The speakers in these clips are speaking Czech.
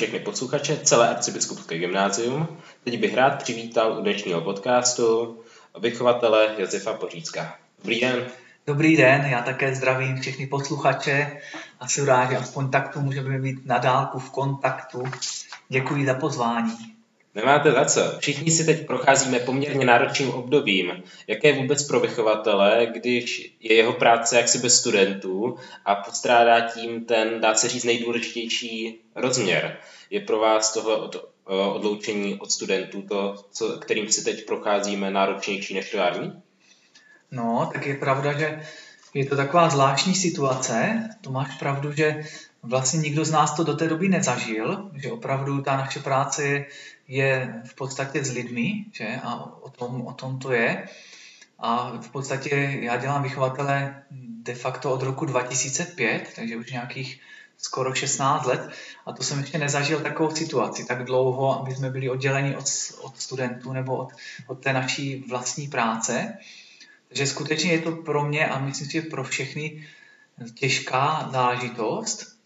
všechny posluchače, celé arcibiskupské gymnázium. Teď bych rád přivítal u dnešního podcastu vychovatele Josefa Pořícka. Dobrý den. Dobrý den, já také zdravím všechny posluchače a jsem rád, že aspoň takto můžeme být na dálku v kontaktu. Děkuji za pozvání. Nemáte za co. Všichni si teď procházíme poměrně náročným obdobím. Jaké je vůbec pro vychovatele, když je jeho práce jaksi bez studentů a postrádá tím ten, dá se říct, nejdůležitější rozměr? Je pro vás tohle od, eh, odloučení od studentů, to, co, kterým si teď procházíme, náročnější než to jarní? No, tak je pravda, že je to taková zvláštní situace. To máš pravdu, že vlastně nikdo z nás to do té doby nezažil, že opravdu ta naše práce je v podstatě s lidmi, že? A o tom, o tom to je. A v podstatě já dělám vychovatele de facto od roku 2005, takže už nějakých skoro 16 let a to jsem ještě nezažil takovou situaci tak dlouho, aby jsme byli odděleni od, od studentů nebo od, od té naší vlastní práce. Takže skutečně je to pro mě a myslím si, že pro všechny těžká záležitost.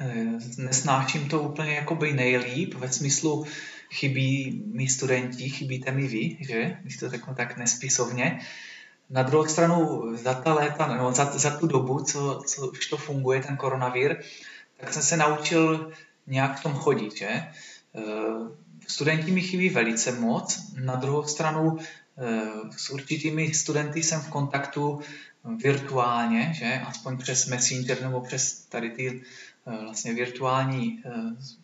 Eh, nesnáším to úplně jakoby nejlíp ve smyslu chybí mi studenti, chybíte mi vy, že? Když to řeknu tak nespisovně. Na druhou stranu za ta léta, no, za, za tu dobu, co, co už to funguje, ten koronavir, tak jsem se naučil nějak v tom chodit, že? Eh, studenti mi chybí velice moc, na druhou stranu eh, s určitými studenty jsem v kontaktu virtuálně, že? aspoň přes Messenger nebo přes tady ty eh, vlastně virtuální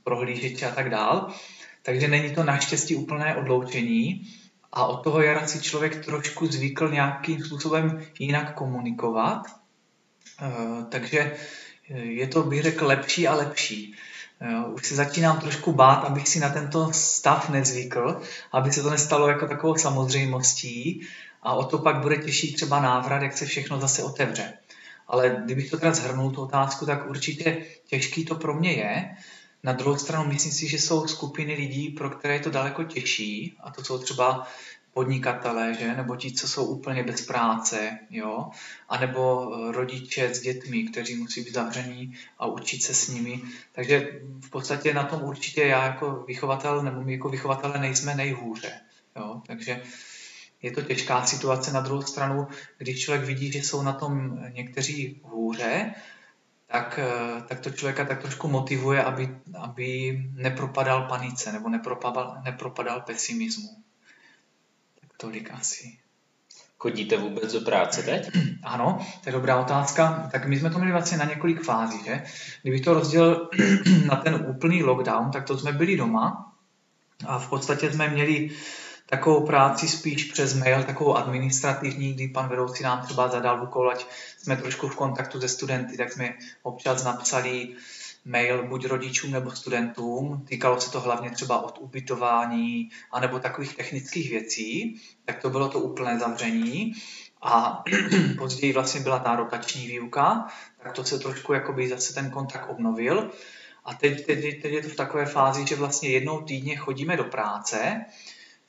prohlížeče a tak dál. Takže není to naštěstí úplné odloučení a od toho jara si člověk trošku zvykl nějakým způsobem jinak komunikovat. Eh, takže je to, bych řekl, lepší a lepší. Eh, už se začínám trošku bát, abych si na tento stav nezvykl, aby se to nestalo jako takovou samozřejmostí a o to pak bude těžší třeba návrat, jak se všechno zase otevře. Ale kdybych to teda zhrnul, tu otázku, tak určitě těžký to pro mě je, na druhou stranu myslím si, že jsou skupiny lidí, pro které je to daleko těžší, a to jsou třeba podnikatelé, že? nebo ti, co jsou úplně bez práce, jo? a nebo eh, rodiče s dětmi, kteří musí být zavření a učit se s nimi. Takže v podstatě na tom určitě já jako vychovatel nebo my jako vychovatele nejsme nejhůře. Jo? Takže je to těžká situace. Na druhou stranu, když člověk vidí, že jsou na tom někteří hůře, tak, eh, tak to člověka tak trošku motivuje, aby, aby nepropadal panice nebo nepropadal, nepropadal pesimismu. Tak tolik asi. Chodíte vůbec do práce teď? Ano, to je dobrá otázka. Tak my jsme to měli vlastně na několik fází, že? Kdybych to rozdělil na ten úplný lockdown, tak to jsme byli doma a v podstatě jsme měli takovou práci spíš přes mail, takovou administrativní, kdy pan vedoucí nám třeba zadal úkol, ať jsme trošku v kontaktu se studenty, tak jsme občas napsali mail buď rodičům nebo studentům. Týkalo se to hlavně třeba od ubytování anebo takových technických věcí. Tak to bylo to úplné zavření. A později vlastně byla ta rotační výuka, tak to se trošku jakoby zase ten kontakt obnovil. A teď, teď, teď je to v takové fázi, že vlastně jednou týdně chodíme do práce,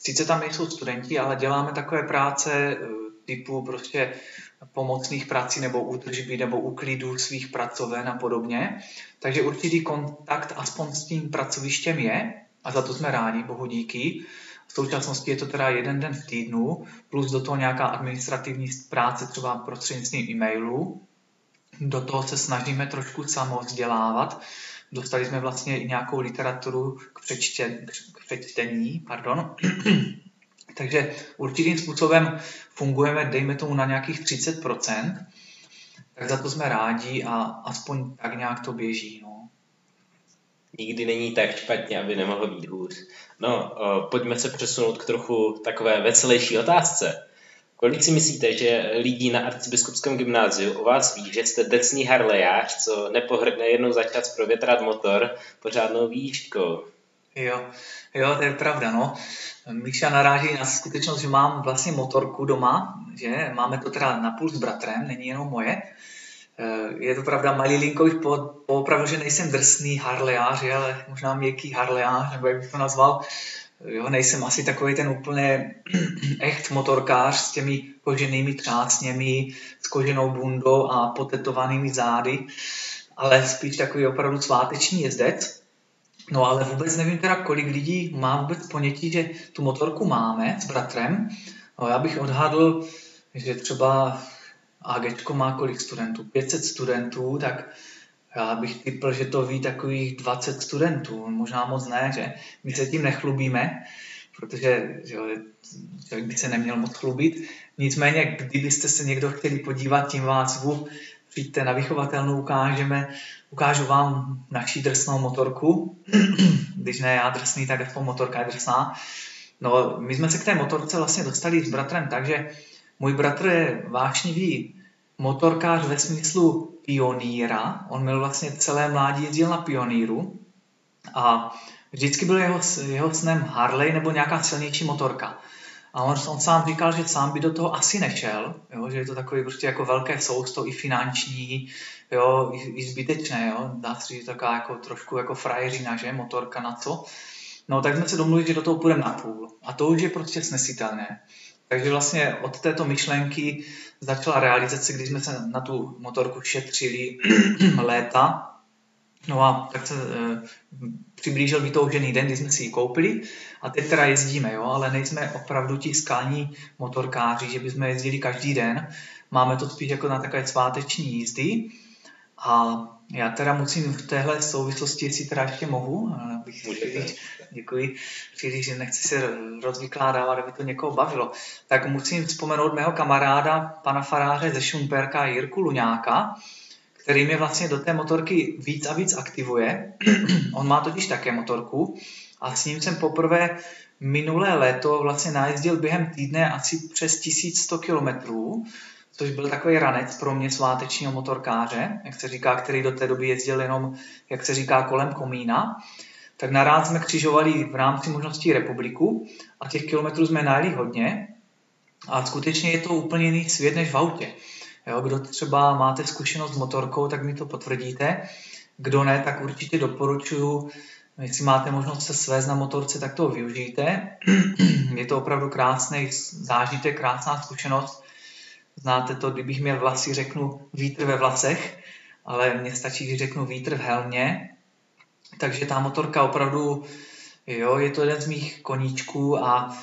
Sice tam nejsou studenti, ale děláme takové práce eh, typu prostě pomocných prací nebo údržby nebo úklidu svých pracoven a podobně. Takže určitý kontakt aspoň s tím pracovištěm je a za to jsme rádi, bohu díky. V současnosti je to teda jeden den v týdnu, plus do toho nějaká administrativní práce třeba prostřednictvím e-mailu. Do toho se snažíme trošku samozdělávat. Dostali jsme vlastně i nějakou literaturu k, přečtě, k přečtení. Pardon. Takže určitým způsobem fungujeme, dejme tomu, na nějakých 30%, tak za to jsme rádi a aspoň tak nějak to běží. No. Nikdy není tak špatně, aby nemohlo být hůř. No, pojďme se přesunout k trochu takové veselější otázce. Kolik si myslíte, že lidí na arcibiskupském gymnáziu o vás ví, že jste decný harlejář, co nepohrdne jednou za čas provětrat motor pořádnou výškou? Jo, jo, to je pravda, no. Míša naráží na skutečnost, že mám vlastně motorku doma, že máme to teda napůl s bratrem, není jenom moje. Eh, je to pravda, malý Linko už po, opravdu, že nejsem drsný harlejář, ale možná měkký harlejář, nebo jak bych to nazval. Jo, nejsem asi takový ten úplně echt motorkář s těmi koženými třácněmi, s koženou bundou a potetovanými zády, ale spíš takový opravdu sváteční jezdec. No ale vůbec nevím teda, kolik lidí má vůbec ponětí, že tu motorku máme s bratrem. No, já bych odhadl, že třeba AG má kolik studentů? 500 studentů, tak já bych typl, že to ví takových 20 studentů, možná moc ne, že my se tím nechlubíme, protože že člověk by se neměl moc chlubit. Nicméně, kdybyste se někdo chtěli podívat, tím vás zvu, přijďte na vychovatelnu, ukážeme, ukážu vám naší drsnou motorku, když ne já drsný, tak aspoň motorka je drsná. No, my jsme se k té motorce vlastně dostali s bratrem tak, že můj bratr je vášnivý motorkář ve smyslu pionýra. On měl vlastně celé mládí jezdil na pioníru a vždycky byl jeho, jeho snem Harley nebo nějaká silnější motorka. A on, on sám říkal, že sám by do toho asi nešel, jo, že je to takový prostě jako velké sousto i finanční, jo, i, i zbytečné, jo, dá se říct taková jako trošku jako frajeřina, že, motorka na co. No tak jsme se domluvili, že do toho půjdeme na půl. A to už je prostě snesitelné. Takže vlastně od této myšlenky začala realizace, když jsme se na tu motorku šetřili léta. No a tak se e, přiblížil vytoužený den, kdy jsme si ji koupili a teď teda jezdíme, jo, ale nejsme opravdu ti skalní motorkáři, že bychom jezdili každý den. Máme to spíš jako na takové sváteční jízdy. A já teda musím v téhle souvislosti, jestli teda ještě mohu, bych příliš, děkuji, příliš nechci se rozvykládávat, aby to někoho bavilo, tak musím vzpomenout mého kamaráda, pana faráře ze Šumperka Jirku Luňáka, který mě vlastně do té motorky víc a víc aktivuje. On má totiž také motorku a s ním jsem poprvé minulé léto vlastně najezdil během týdne asi přes 1100 kilometrů což byl takový ranec pro mě svátečního motorkáře, jak se říká, který do té doby jezdil jenom, jak se říká, kolem komína. Tak naráz jsme křižovali v rámci možností republiku a těch kilometrů jsme najeli hodně a skutečně je to úplně jiný svět než v autě. Jo, kdo třeba máte zkušenost s motorkou, tak mi to potvrdíte. Kdo ne, tak určitě doporučuji, jestli máte možnost se svést na motorce, tak to využijte. Je to opravdu krásný zážitek, krásná zkušenost Znáte to, kdybych měl vlasy, řeknu vítr ve vlasech, ale mně stačí, když řeknu vítr v helmě. Takže ta motorka opravdu, jo, je to jeden z mých koníčků a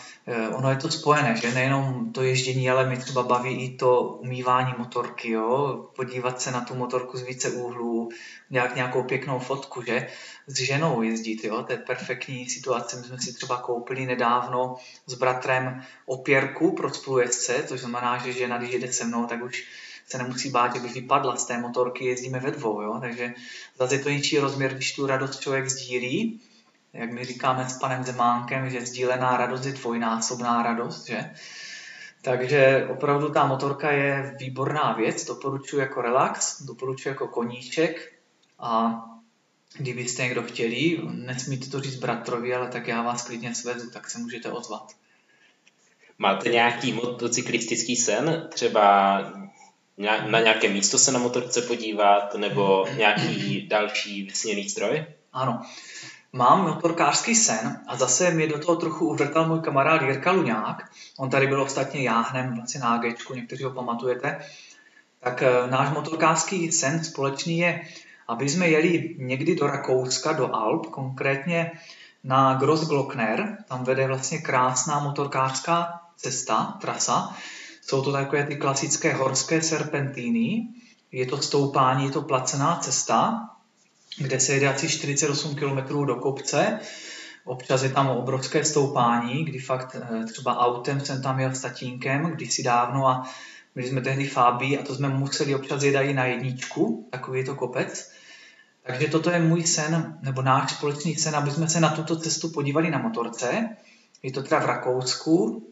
ono je to spojené, že nejenom to ježdění, ale mi třeba baví i to umývání motorky, jo, podívat se na tu motorku z více úhlů, nějak nějakou pěknou fotku, že s ženou jezdit, jo, to je perfektní situace. My jsme si třeba koupili nedávno s bratrem opěrku pro spolujezdce, což znamená, že žena, když jede se mnou, tak už se nemusí bát, že by vypadla z té motorky, jezdíme ve dvou, jo? takže zase je to něčí rozměr, když tu radost člověk sdílí, jak my říkáme s panem Zemánkem, že sdílená radost je dvojnásobná radost, že? Takže opravdu ta motorka je výborná věc, doporučuji jako relax, doporučuji jako koníček a kdybyste někdo chtěli, nesmíte to říct bratrovi, ale tak já vás klidně svezu, tak se můžete ozvat. Máte nějaký motocyklistický sen? Třeba na nějaké místo se na motorce podívat, nebo nějaký další vysněný stroj? Ano. Mám motorkářský sen a zase mě do toho trochu uvrtal můj kamarád Jirka Luňák. On tady byl ostatně jáhnem vlastně na AGčku, někteří ho pamatujete. Tak eh, náš motorkářský sen společný je aby jsme jeli někdy do Rakouska, do Alp, konkrétně na Grossglockner, tam vede vlastně krásná motorkářská cesta, trasa. Jsou to takové ty klasické horské serpentíny, je to stoupání, je to placená cesta, kde se jede asi 48 km do kopce. Občas je tam obrovské stoupání, kdy fakt eh, třeba autem jsem tam jel s tatínkem kdysi dávno a my jsme tehdy Fábí a to jsme museli občas i na jedničku, takový je to kopec. Takže toto je můj sen, nebo náš společný sen, aby jsme se na tuto cestu podívali na motorce. Je to teda v Rakousku,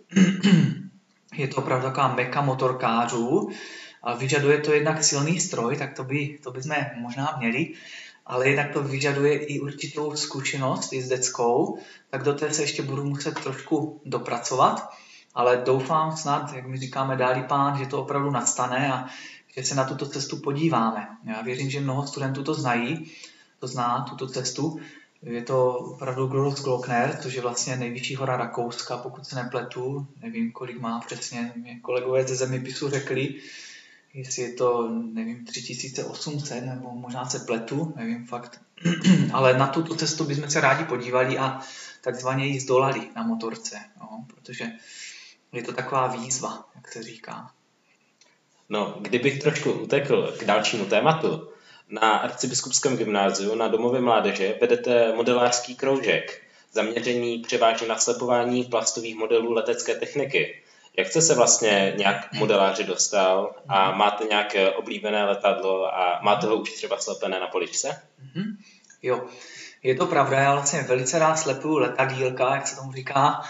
je to opravdu taková meka motorkářů, a vyžaduje to jednak silný stroj, tak to by, to by jsme možná měli, ale jednak to vyžaduje i určitou zkušenost i s deckou, tak do té se ještě budu muset trošku dopracovat, ale doufám snad, jak my říkáme, dálí pán, že to opravdu nastane a že se na tuto cestu podíváme. Já věřím, že mnoho studentů to znají, to zná tuto cestu. Je to opravdu Grossglockner, což je vlastně nejvyšší hora Rakouska, pokud se nepletu. Nevím, kolik má přesně, mě kolegové ze zeměpisu řekli. Jestli je to, nevím, 3800, nebo možná se pletu, nevím fakt. Ale na tuto cestu bychom se rádi podívali a takzvaně ji zdolali na motorce, no, protože je to taková výzva, jak se říká. No, kdybych trošku utekl k dalšímu tématu, na arcibiskupském gymnáziu na domově mládeže vedete modelářský kroužek, zaměření převážně na slepování plastových modelů letecké techniky. Jak jste se vlastně nějak modeláři dostal a máte nějaké oblíbené letadlo a máte ho už třeba slepené na poličce? Mm-hmm. Jo, je to pravda, já vlastně velice rád slepuju letadílka, jak se tomu říká.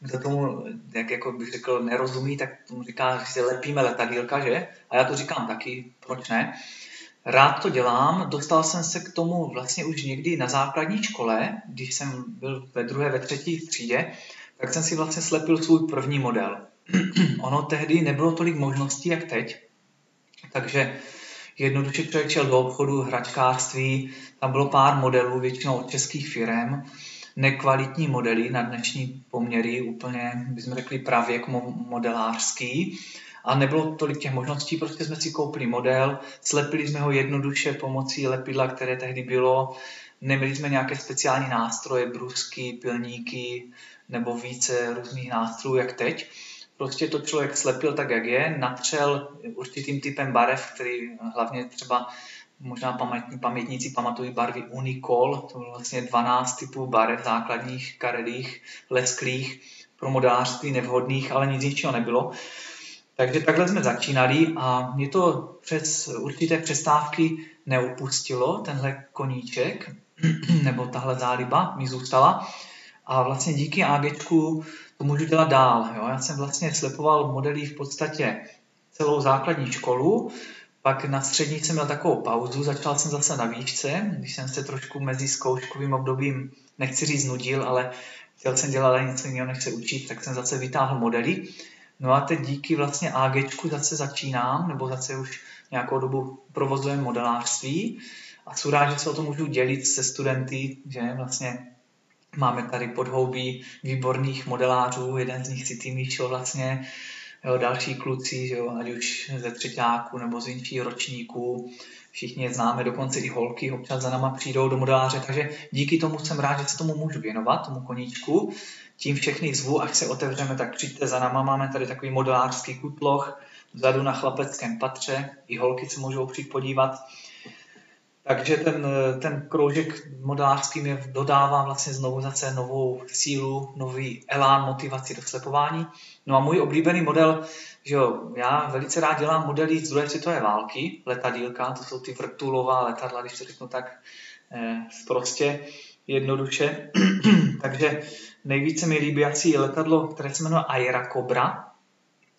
Kdo tomu, jak jako bych řekl, nerozumí, tak tomu říká, že si lepíme letadílka, že? A já to říkám taky, proč ne? Rád to dělám, dostal jsem se k tomu vlastně už někdy na základní škole, když jsem byl ve druhé, ve třetí třídě, tak jsem si vlastně slepil svůj první model. ono tehdy nebylo tolik možností, jak teď, takže jednoduše člověk šel do obchodu, hračkářství, tam bylo pár modelů, většinou od českých firm, nekvalitní modely na dnešní poměry, úplně, bychom řekli, pravěk modelářský. A nebylo tolik těch možností, prostě jsme si koupili model, slepili jsme ho jednoduše pomocí lepidla, které tehdy bylo, neměli jsme nějaké speciální nástroje, brusky, pilníky nebo více různých nástrojů, jak teď. Prostě to člověk slepil tak, jak je, natřel určitým typem barev, který hlavně třeba možná pamětní, pamětníci pamatují barvy Unicol, to bylo vlastně 12 typů barev základních, karedých, lesklých, pro modářství nevhodných, ale nic ničeho nebylo. Takže takhle jsme začínali a mě to přes určité přestávky neupustilo, tenhle koníček, nebo tahle záliba mi zůstala. A vlastně díky AGčku to můžu dělat dál. Jo? Já jsem vlastně slepoval modely v podstatě celou základní školu, pak na střední jsem měl takovou pauzu, začal jsem zase na výšce, když jsem se trošku mezi zkouškovým obdobím, nechci říct nudil, ale chtěl jsem dělat něco jiného, než se učit, tak jsem zase vytáhl modely. No a teď díky vlastně AGčku zase začínám, nebo zase už nějakou dobu provozujeme modelářství a jsou rád, že se o tom můžu dělit se studenty, že vlastně máme tady podhoubí výborných modelářů, jeden z nich City Míšo vlastně, jo, další kluci, že jo, ať už ze třetíku nebo z jinčí ročníků, všichni je známe, dokonce i holky občas za náma přijdou do modeláře, takže díky tomu jsem rád, že se tomu můžu věnovat, tomu koníčku. Tím všechny zvu, až se otevřeme, tak přijďte za náma, máme tady takový modelářský kutloch, vzadu na chlapeckém patře, i holky se můžou přijít podívat. Takže ten, ten kroužek modelářský mě dodává vlastně znovu zase novou sílu, nový elán, motivaci do slepování. No a můj oblíbený model, že jo, já velice rád dělám modely z druhé světové války, letadílka, to jsou ty vrtulová letadla, když to řeknu tak eh, prostě jednoduše. Takže nejvíce mi líbí asi letadlo, které se jmenuje Aira Cobra,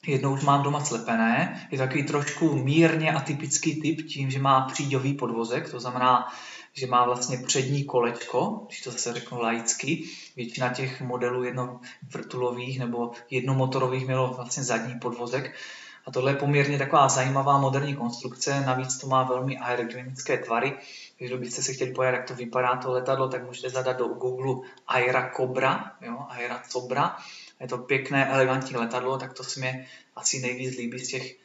Jednou už mám doma slepené. Je takový trošku mírně atypický typ tím, že má příďový podvozek, to znamená, že má vlastně přední kolečko, když to zase řeknu laicky. Většina těch modelů jednovrtulových nebo jednomotorových mělo vlastně zadní podvozek. A tohle je poměrně taková zajímavá moderní konstrukce, navíc to má velmi aerodynamické tvary. Když byste se chtěli pojat, jak to vypadá to letadlo, tak můžete zadat do Google Aira Cobra, jo, Aira Cobra je to pěkné, elegantní letadlo, tak to se mi asi nejvíc líbí z těch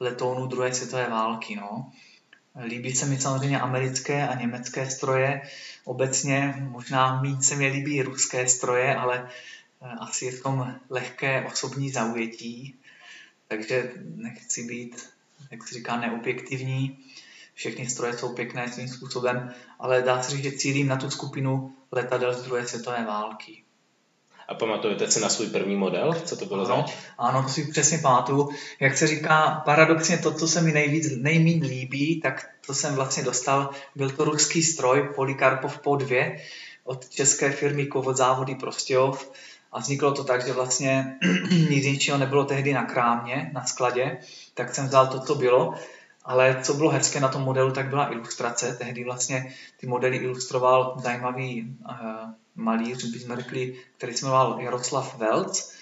letounů druhé světové války. No. Líbí se mi samozřejmě americké a německé stroje. Obecně možná méně se mi líbí ruské stroje, ale eh, asi je v tom lehké osobní zaujetí. Takže nechci být, jak se říká, neobjektivní. Všechny stroje jsou pěkné svým způsobem, ale dá se říct, že cílím na tu skupinu letadel z druhé světové války. A pamatujete si na svůj první model? Co to bylo ano, zač? Ano, to si přesně pamatuju. Jak se říká, paradoxně to, co se mi nejvíc, nejméně líbí, tak to jsem vlastně dostal, byl to ruský stroj Polikarpov Po 2 od české firmy Kovod Prostějov. A vzniklo to tak, že vlastně nic ničeho nebylo tehdy na krámě, na skladě, tak jsem vzal to, co bylo. Ale co bylo hezké na tom modelu, tak byla ilustrace. Tehdy vlastně ty modely ilustroval zajímavý uh, malíř, bychom řekli, který se jmenoval Jaroslav Velc.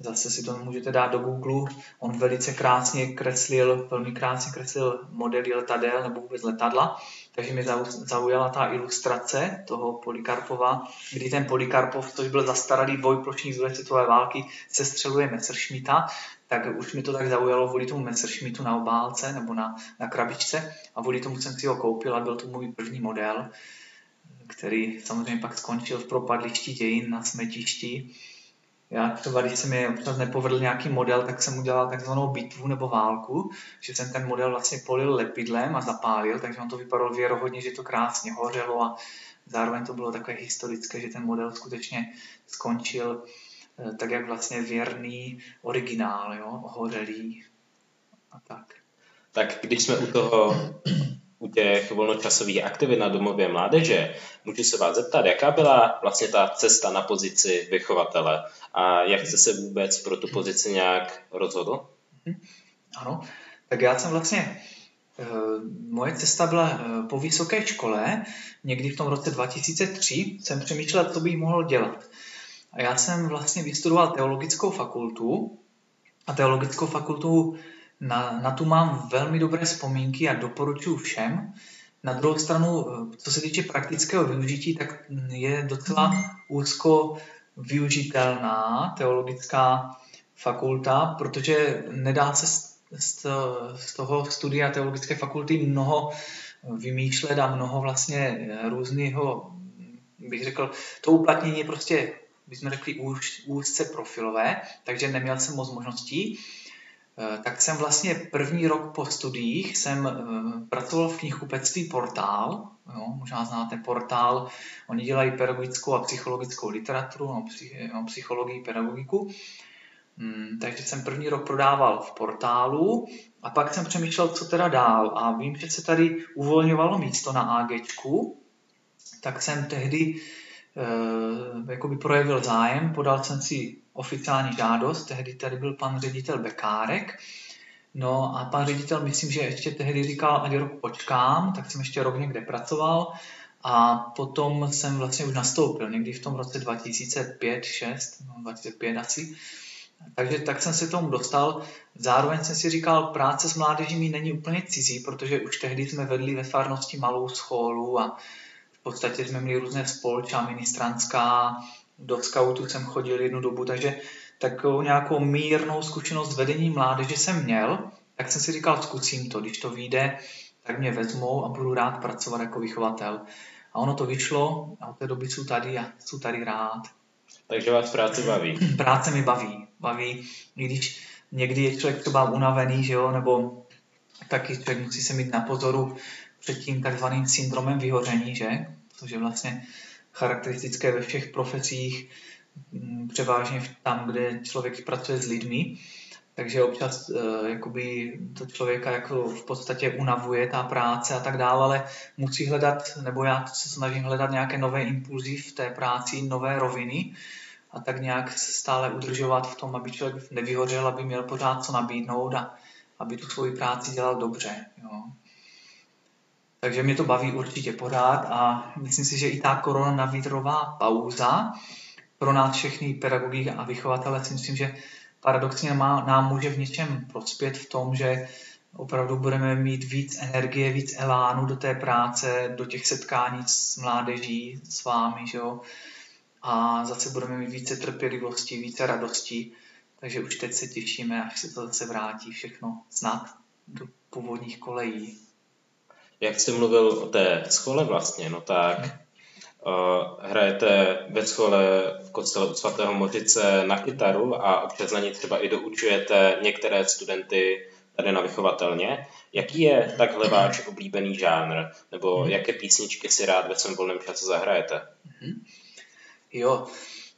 Zase si to můžete dát do Google. On velice krásně kreslil, velmi krásně kreslil modely letadel nebo vůbec letadla. Takže mi zaujala ta ilustrace toho Polikarpova, kdy ten Polikarpov, což byl zastaralý boj plošní z světové války, se střeluje Messerschmitta, tak už mi to tak zaujalo kvůli tomu Messerschmittu na obálce nebo na, na krabičce a kvůli tomu jsem si ho koupil a byl to můj první model, který samozřejmě pak skončil v propadlišti dějin na smetišti já třeba, když se mi občas nepovedl nějaký model, tak jsem udělal takzvanou bitvu nebo válku, že jsem ten model vlastně polil lepidlem a zapálil, takže on to vypadalo věrohodně, že to krásně hořelo a zároveň to bylo takové historické, že ten model skutečně skončil eh, tak, jak vlastně věrný originál, jo, hořelý a tak. Tak když jsme u toho u těch volnočasových aktivit na domově mládeže, můžu se vás zeptat, jaká byla vlastně ta cesta na pozici vychovatele a jak jste se vůbec pro tu pozici nějak rozhodl? Mhm. Ano, tak já jsem vlastně, eh, moje cesta byla eh, po vysoké škole, někdy v tom roce 2003 jsem přemýšlel, co bych mohl dělat. A já jsem vlastně vystudoval teologickou fakultu a teologickou fakultu na, na tu mám velmi dobré vzpomínky a doporučuji všem. Na druhou stranu, co se týče praktického využití, tak je docela úzko využitelná teologická fakulta, protože nedá se z toho studia teologické fakulty mnoho vymýšlet a mnoho vlastně různého, bych řekl, to uplatnění je prostě, bychom řekli, úzce profilové, takže neměl jsem moc možností. Eh, tak jsem vlastně první rok po studiích jsem eh, pracoval v knihkupectví Portál, jo, možná znáte Portál, oni dělají pedagogickou a psychologickou literaturu, no, no, psychologii, pedagogiku, hmm, takže jsem první rok prodával v portálu a pak jsem přemýšlel, co teda dál. A vím, že se tady uvolňovalo místo na AGčku, tak jsem tehdy jakoby projevil zájem, podal jsem si oficiální žádost, tehdy tady byl pan ředitel Bekárek, No a pan ředitel, myslím, že ještě tehdy říkal, ať rok počkám, tak jsem ještě rok někde pracoval a potom jsem vlastně už nastoupil, někdy v tom roce 2005, 6, no 2005 asi. Takže tak jsem se tomu dostal. Zároveň jsem si říkal, práce s mládeží mi není úplně cizí, protože už tehdy jsme vedli ve farnosti malou scholu a podstatě jsme měli různé spolča, ministranská, do scoutu jsem chodil jednu dobu, takže takovou nějakou mírnou zkušenost vedení mládeže jsem měl, tak jsem si říkal, zkusím to, když to vyjde, tak mě vezmou a budu rád pracovat jako vychovatel. A ono to vyšlo a od té doby jsou tady a jsou tady rád. Takže vás práce baví? Práce mi baví. Baví, i když někdy je člověk třeba unavený, že jo, nebo taky člověk musí se mít na pozoru před tím takzvaným syndromem vyhoření, že? Což je vlastně charakteristické ve všech profesích, mm, převážně tam, kde člověk pracuje s lidmi. Takže občas uh, jakoby to člověka jako v podstatě unavuje ta práce a tak dále, ale musí hledat, nebo já se snažím hledat nějaké nové impulzy v té práci, nové roviny a tak nějak stále udržovat v tom, aby člověk nevyhořel, aby měl pořád co nabídnout a aby tu svoji práci dělal dobře. Jo. Takže mě to baví určitě pořád a myslím si, že i ta koronavirová pauza pro nás všechny pedagogy a vychovatele si myslím, že paradoxně má, nám může v něčem prospět v tom, že opravdu budeme mít víc energie, víc elánu do té práce, do těch setkání s mládeží, s vámi, že jo? A zase budeme mít více trpělivosti, více radosti. Takže už teď se těšíme, až se to zase vrátí všechno snad do původních kolejí. Jak jste mluvil o té schole vlastně, no tak uh, hrajete ve schole v kostele u svatého Mořice na kytaru a občas na ní třeba i doučujete některé studenty tady na vychovatelně. Jaký je takhle váš oblíbený žánr? Nebo hmm. jaké písničky si rád ve svém volném čase zahrajete? Hmm. Jo,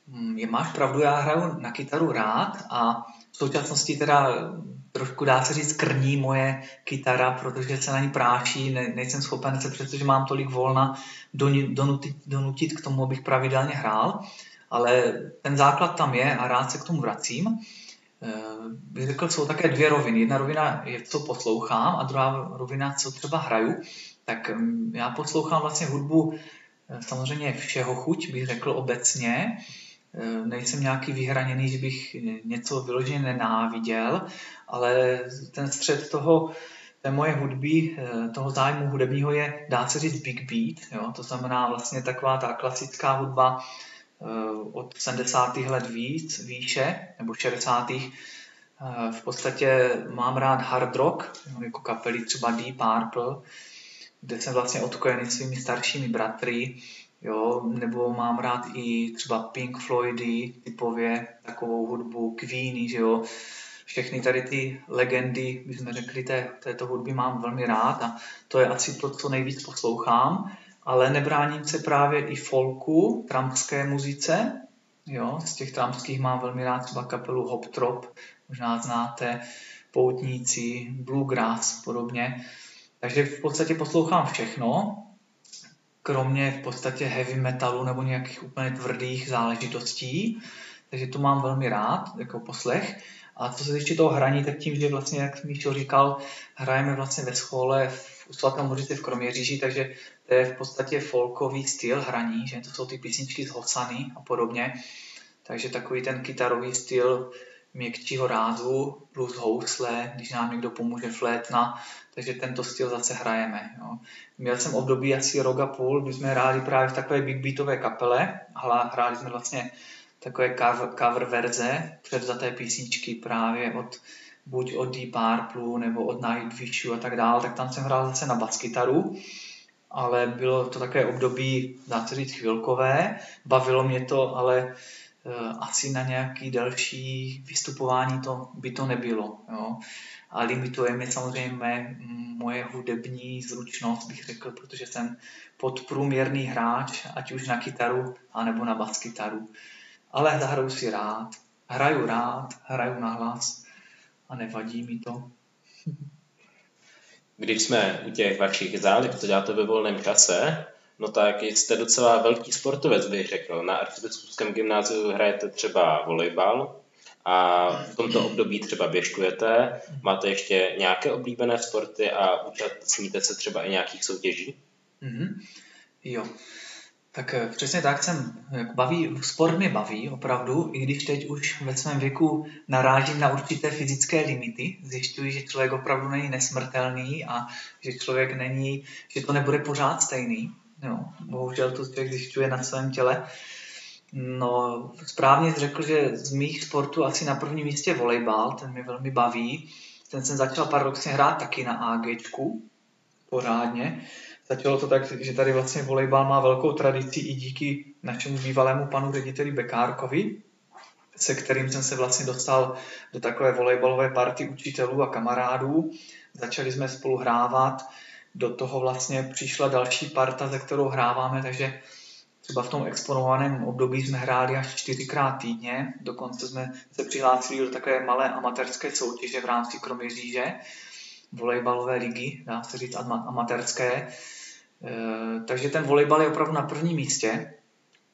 hm, je, máš pravdu, já hraju na kytaru rád a současnosti teda trošku dá se říct krní moje kytara, protože se na ní práší, ne, nejsem schopen se, přestože mám tolik volna, donutit, donutit k tomu, abych pravidelně hrál, ale ten základ tam je a rád se k tomu vracím. Eh, bych řekl, jsou také dvě roviny. Jedna rovina je, co poslouchám a druhá rovina, co třeba hraju. Tak mm, já poslouchám vlastně hudbu eh, samozřejmě všeho chuť, bych řekl obecně, nejsem nějaký vyhraněný, že bych něco vyloženě nenáviděl, ale ten střed toho, té moje hudby, eh, toho zájmu hudebního je, dá se říct, big beat, jo? to znamená vlastně taková ta klasická hudba eh, od 70. let víc, výše, nebo 60. V podstatě mám rád hard rock, jako kapely třeba Deep Purple, kde jsem vlastně odkojený svými staršími bratry, jo, nebo mám rád i třeba Pink Floydy, typově takovou hudbu, Queeny, že jo, všechny tady ty legendy, bychom řekli, té, této hudby mám velmi rád a to je asi to, co nejvíc poslouchám, ale nebráním se právě i folku, trampské muzice, jo, z těch trampských mám velmi rád třeba kapelu Hop Trop, možná znáte, Poutníci, Bluegrass, podobně. Takže v podstatě poslouchám všechno, kromě v podstatě heavy metalu nebo nějakých úplně tvrdých záležitostí. Takže to mám velmi rád, jako poslech. A co se týče toho hraní, tak tím, že vlastně, jak Míšo říkal, hrajeme vlastně ve schole v Svatém Mořici v Kroměříži, takže to je v podstatě folkový styl hraní, že to jsou ty písničky z Hosany a podobně. Takže takový ten kytarový styl měkčího rázu plus housle, když nám někdo pomůže flétna, takže tento styl zase hrajeme. Jo. Měl jsem období asi rok a půl, kdy jsme hráli právě v takové big beatové kapele, hráli jsme vlastně takové cover, cover verze, převzaté písničky právě od buď od Deep Purple nebo od Nightwishu a tak dále, tak tam jsem hrál zase na baskytaru, ale bylo to takové období, dá se říct, chvilkové, bavilo mě to, ale asi na nějaký další vystupování to by to nebylo. Jo. A limituje mě samozřejmě mé, moje hudební zručnost, bych řekl, protože jsem podprůměrný hráč, ať už na kytaru, anebo na baskytaru. Ale zahraju si rád, hraju rád, hraju na hlas a nevadí mi to. Když jsme u těch vašich zálib, co děláte ve volném čase, No tak jste docela velký sportovec, bych řekl. Na arcibiskupském gymnáziu hrajete třeba volejbal a v tomto období třeba běžkujete. Máte ještě nějaké oblíbené sporty a účastníte se třeba i nějakých soutěží? Mm-hmm. Jo. Tak eh, přesně tak jsem, jak baví, sport mě baví opravdu, i když teď už ve svém věku narážím na určité fyzické limity, zjišťuji, že člověk opravdu není nesmrtelný a že člověk není, že to nebude pořád stejný. Jo, bohužel to člověk zjišťuje na svém těle. No, správně jsi řekl, že z mých sportů asi na prvním místě volejbal, ten mě velmi baví. Ten jsem začal paradoxně hrát taky na AGčku, pořádně. Začalo to tak, že tady vlastně volejbal má velkou tradici i díky našemu bývalému panu řediteli Bekárkovi, se kterým jsem se vlastně dostal do takové volejbalové party učitelů a kamarádů. Začali jsme spolu hrávat do toho vlastně přišla další parta, ze kterou hráváme, takže třeba v tom exponovaném období jsme hráli až čtyřikrát týdně, dokonce jsme se přihlásili do takové malé amatérské soutěže v rámci Kroměříže, volejbalové ligy, dá se říct amatérské. E, takže ten volejbal je opravdu na prvním místě.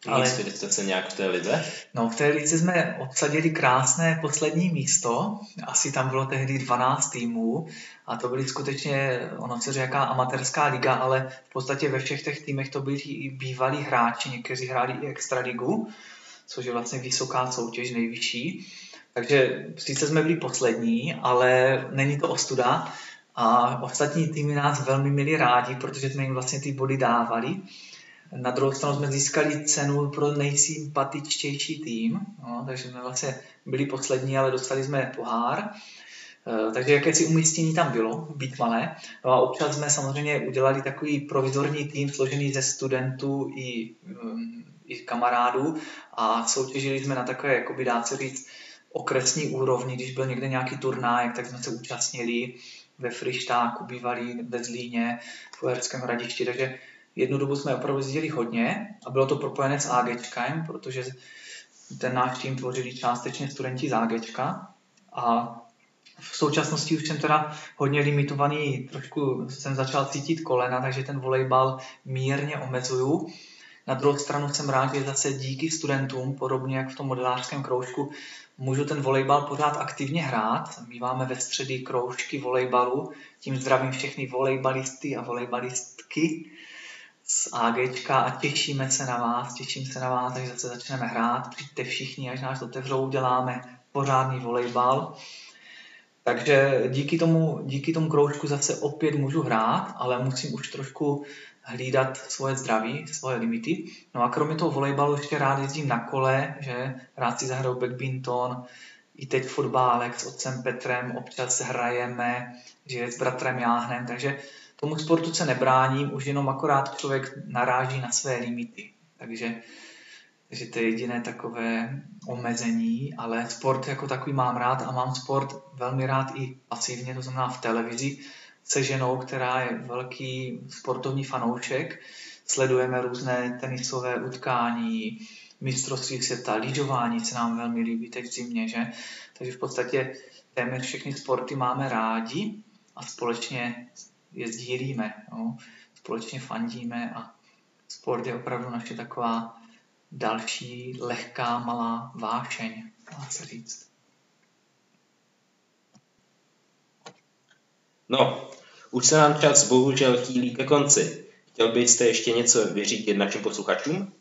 Ale jste se nějak v té lize? No, v té lize jsme obsadili krásné poslední místo. Asi tam bylo tehdy 12 týmů a to byly skutečně, ono se říká amatérská liga, ale v podstatě ve všech těch týmech to byli i bývalí hráči, někteří hráli i extraligu, což je vlastně vysoká soutěž, nejvyšší. Takže sice jsme byli poslední, ale není to ostuda a ostatní týmy nás velmi měli rádi, protože jsme jim vlastně ty body dávali. Na druhou stranu jsme získali cenu pro nejsympatičtější tým, no, takže jsme vlastně byli poslední, ale dostali jsme pohár. E, takže jakési umístění tam bylo, být malé. No a občas jsme samozřejmě udělali takový provizorní tým složený ze studentů i, um, i kamarádů a soutěžili jsme na takové, jakoby dá se říct, okresní úrovni, když byl někde nějaký turnaj, tak jsme se účastnili ve Frištáku, bývalý ve Zlíně, v Uherském hradišti, takže Jednu dobu jsme opravdu jezdili hodně a bylo to propojené s AGčkem, protože ten náš tým tvořili částečně studenti z AGčka a v současnosti už jsem teda hodně limitovaný, trošku jsem začal cítit kolena, takže ten volejbal mírně omezuju. Na druhou stranu jsem rád, že zase díky studentům, podobně jak v tom modelářském kroužku, můžu ten volejbal pořád aktivně hrát. Míváme ve středy kroužky volejbalu, tím zdravím všechny volejbalisty a volejbalistky z AGčka a těšíme se na vás, těším se na vás, až zase začneme hrát. Přijďte všichni, až nás otevřou, uděláme pořádný volejbal. Takže díky tomu, díky tomu kroužku zase opět můžu hrát, ale musím už trošku hlídat svoje zdraví, svoje limity. No a kromě toho volejbalu ještě rád jezdím na kole, že rád si zahraju badminton, i teď fotbálek s otcem Petrem, občas hrajeme, že s bratrem jáhnem, takže tomu sportu se nebráním, už jenom akorát člověk naráží na své limity. Takže, takže to je jediné takové omezení, ale sport jako takový mám rád a mám sport velmi rád i pasivně, to znamená v televizi, se ženou, která je velký sportovní fanoušek. Sledujeme různé tenisové utkání, mistrovství světa, lyžování se nám velmi líbí teď v zimě, že? Takže v podstatě téměř všechny sporty máme rádi a společně je sdílíme, no? společně fandíme a sport je opravdu naše taková další lehká malá vášeň, dá se říct. No, už se nám čas bohužel chýlí ke konci. Chtěl byste ještě něco vyřídit našim posluchačům?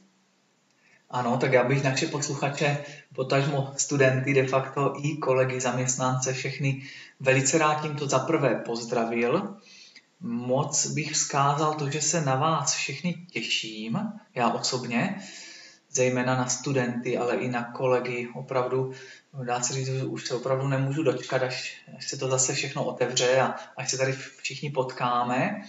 Ano, tak já bych naše posluchače, potažmo studenty, de facto i kolegy, zaměstnance, všechny velice rád tímto zaprvé pozdravil. Moc bych vzkázal to, že se na vás všechny těším, já osobně, zejména na studenty, ale i na kolegy. Opravdu, dá se říct, že už se opravdu nemůžu dočkat, až, až se to zase všechno otevře a až se tady všichni potkáme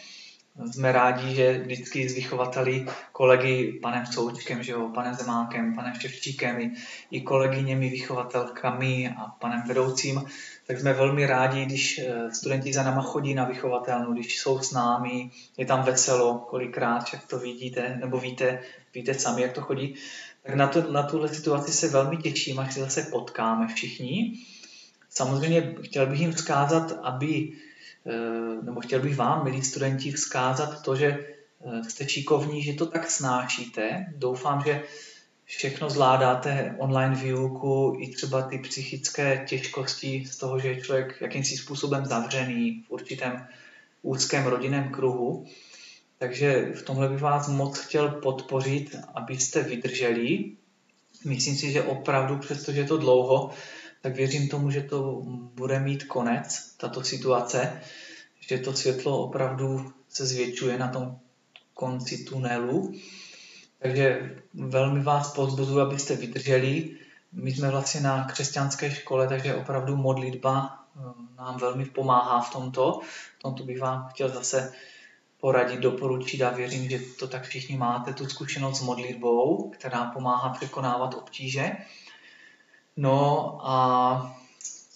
jsme rádi, že vždycky s vychovateli, kolegy panem Součkem, že jo, panem Zemákem, panem Ševčíkem i, i kolegyněmi, vychovatelkami a panem vedoucím, tak jsme velmi rádi, když eh, studenti za náma chodí na vychovatelnu, když jsou s námi, je tam veselo, kolikrát, jak to vidíte, nebo víte, víte sami, jak to chodí. Tak na, to, na tuhle situaci se velmi těším, až se zase potkáme všichni. Samozřejmě chtěl bych jim vzkázat, aby Eh, nebo chtěl bych vám, milí studenti, vzkázat to, že eh, jste číkovní, že to tak snášíte. Doufám, že všechno zvládáte online výuku, i třeba ty psychické těžkosti z toho, že je člověk jakýmsi způsobem zavřený v určitém úzkém rodinném kruhu. Takže v tomhle bych vás moc chtěl podpořit, abyste vydrželi. Myslím si, že opravdu, přestože je to dlouho, tak věřím tomu, že to bude mít konec, tato situace, že to světlo opravdu se zvětšuje na tom konci tunelu. Takže velmi vás pozbuzuji, abyste vydrželi. My jsme vlastně na křesťanské škole, takže opravdu modlitba eh, nám velmi pomáhá v tomto. V tomto bych vám chtěl zase poradit, doporučit a věřím, že to tak všichni máte, tu zkušenost s modlitbou, která pomáhá překonávat obtíže. No a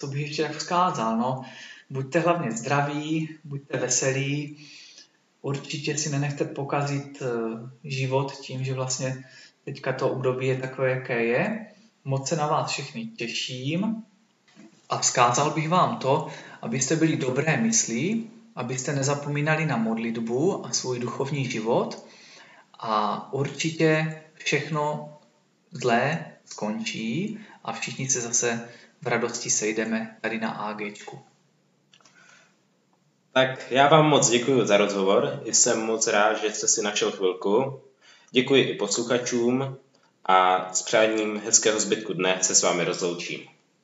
to bych ještě tak vzkázal, no. Buďte hlavně zdraví, buďte veselí, určitě si nenechte pokazit eh, život tím, že vlastně teďka to období je takové, jaké je. Moc se na vás všechny těším a vzkázal bych vám to, abyste byli dobré myslí, abyste nezapomínali na modlitbu a svůj duchovní život a určitě všechno zlé skončí a všichni se zase v radosti sejdeme tady na AGčku. Tak já vám moc děkuji za rozhovor. Jsem moc rád, že jste si našel chvilku. Děkuji i posluchačům a s přáním hezkého zbytku dne se s vámi rozloučím.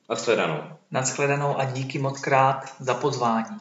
Naschledanou. Naschledanou a díky moc krát za pozvání.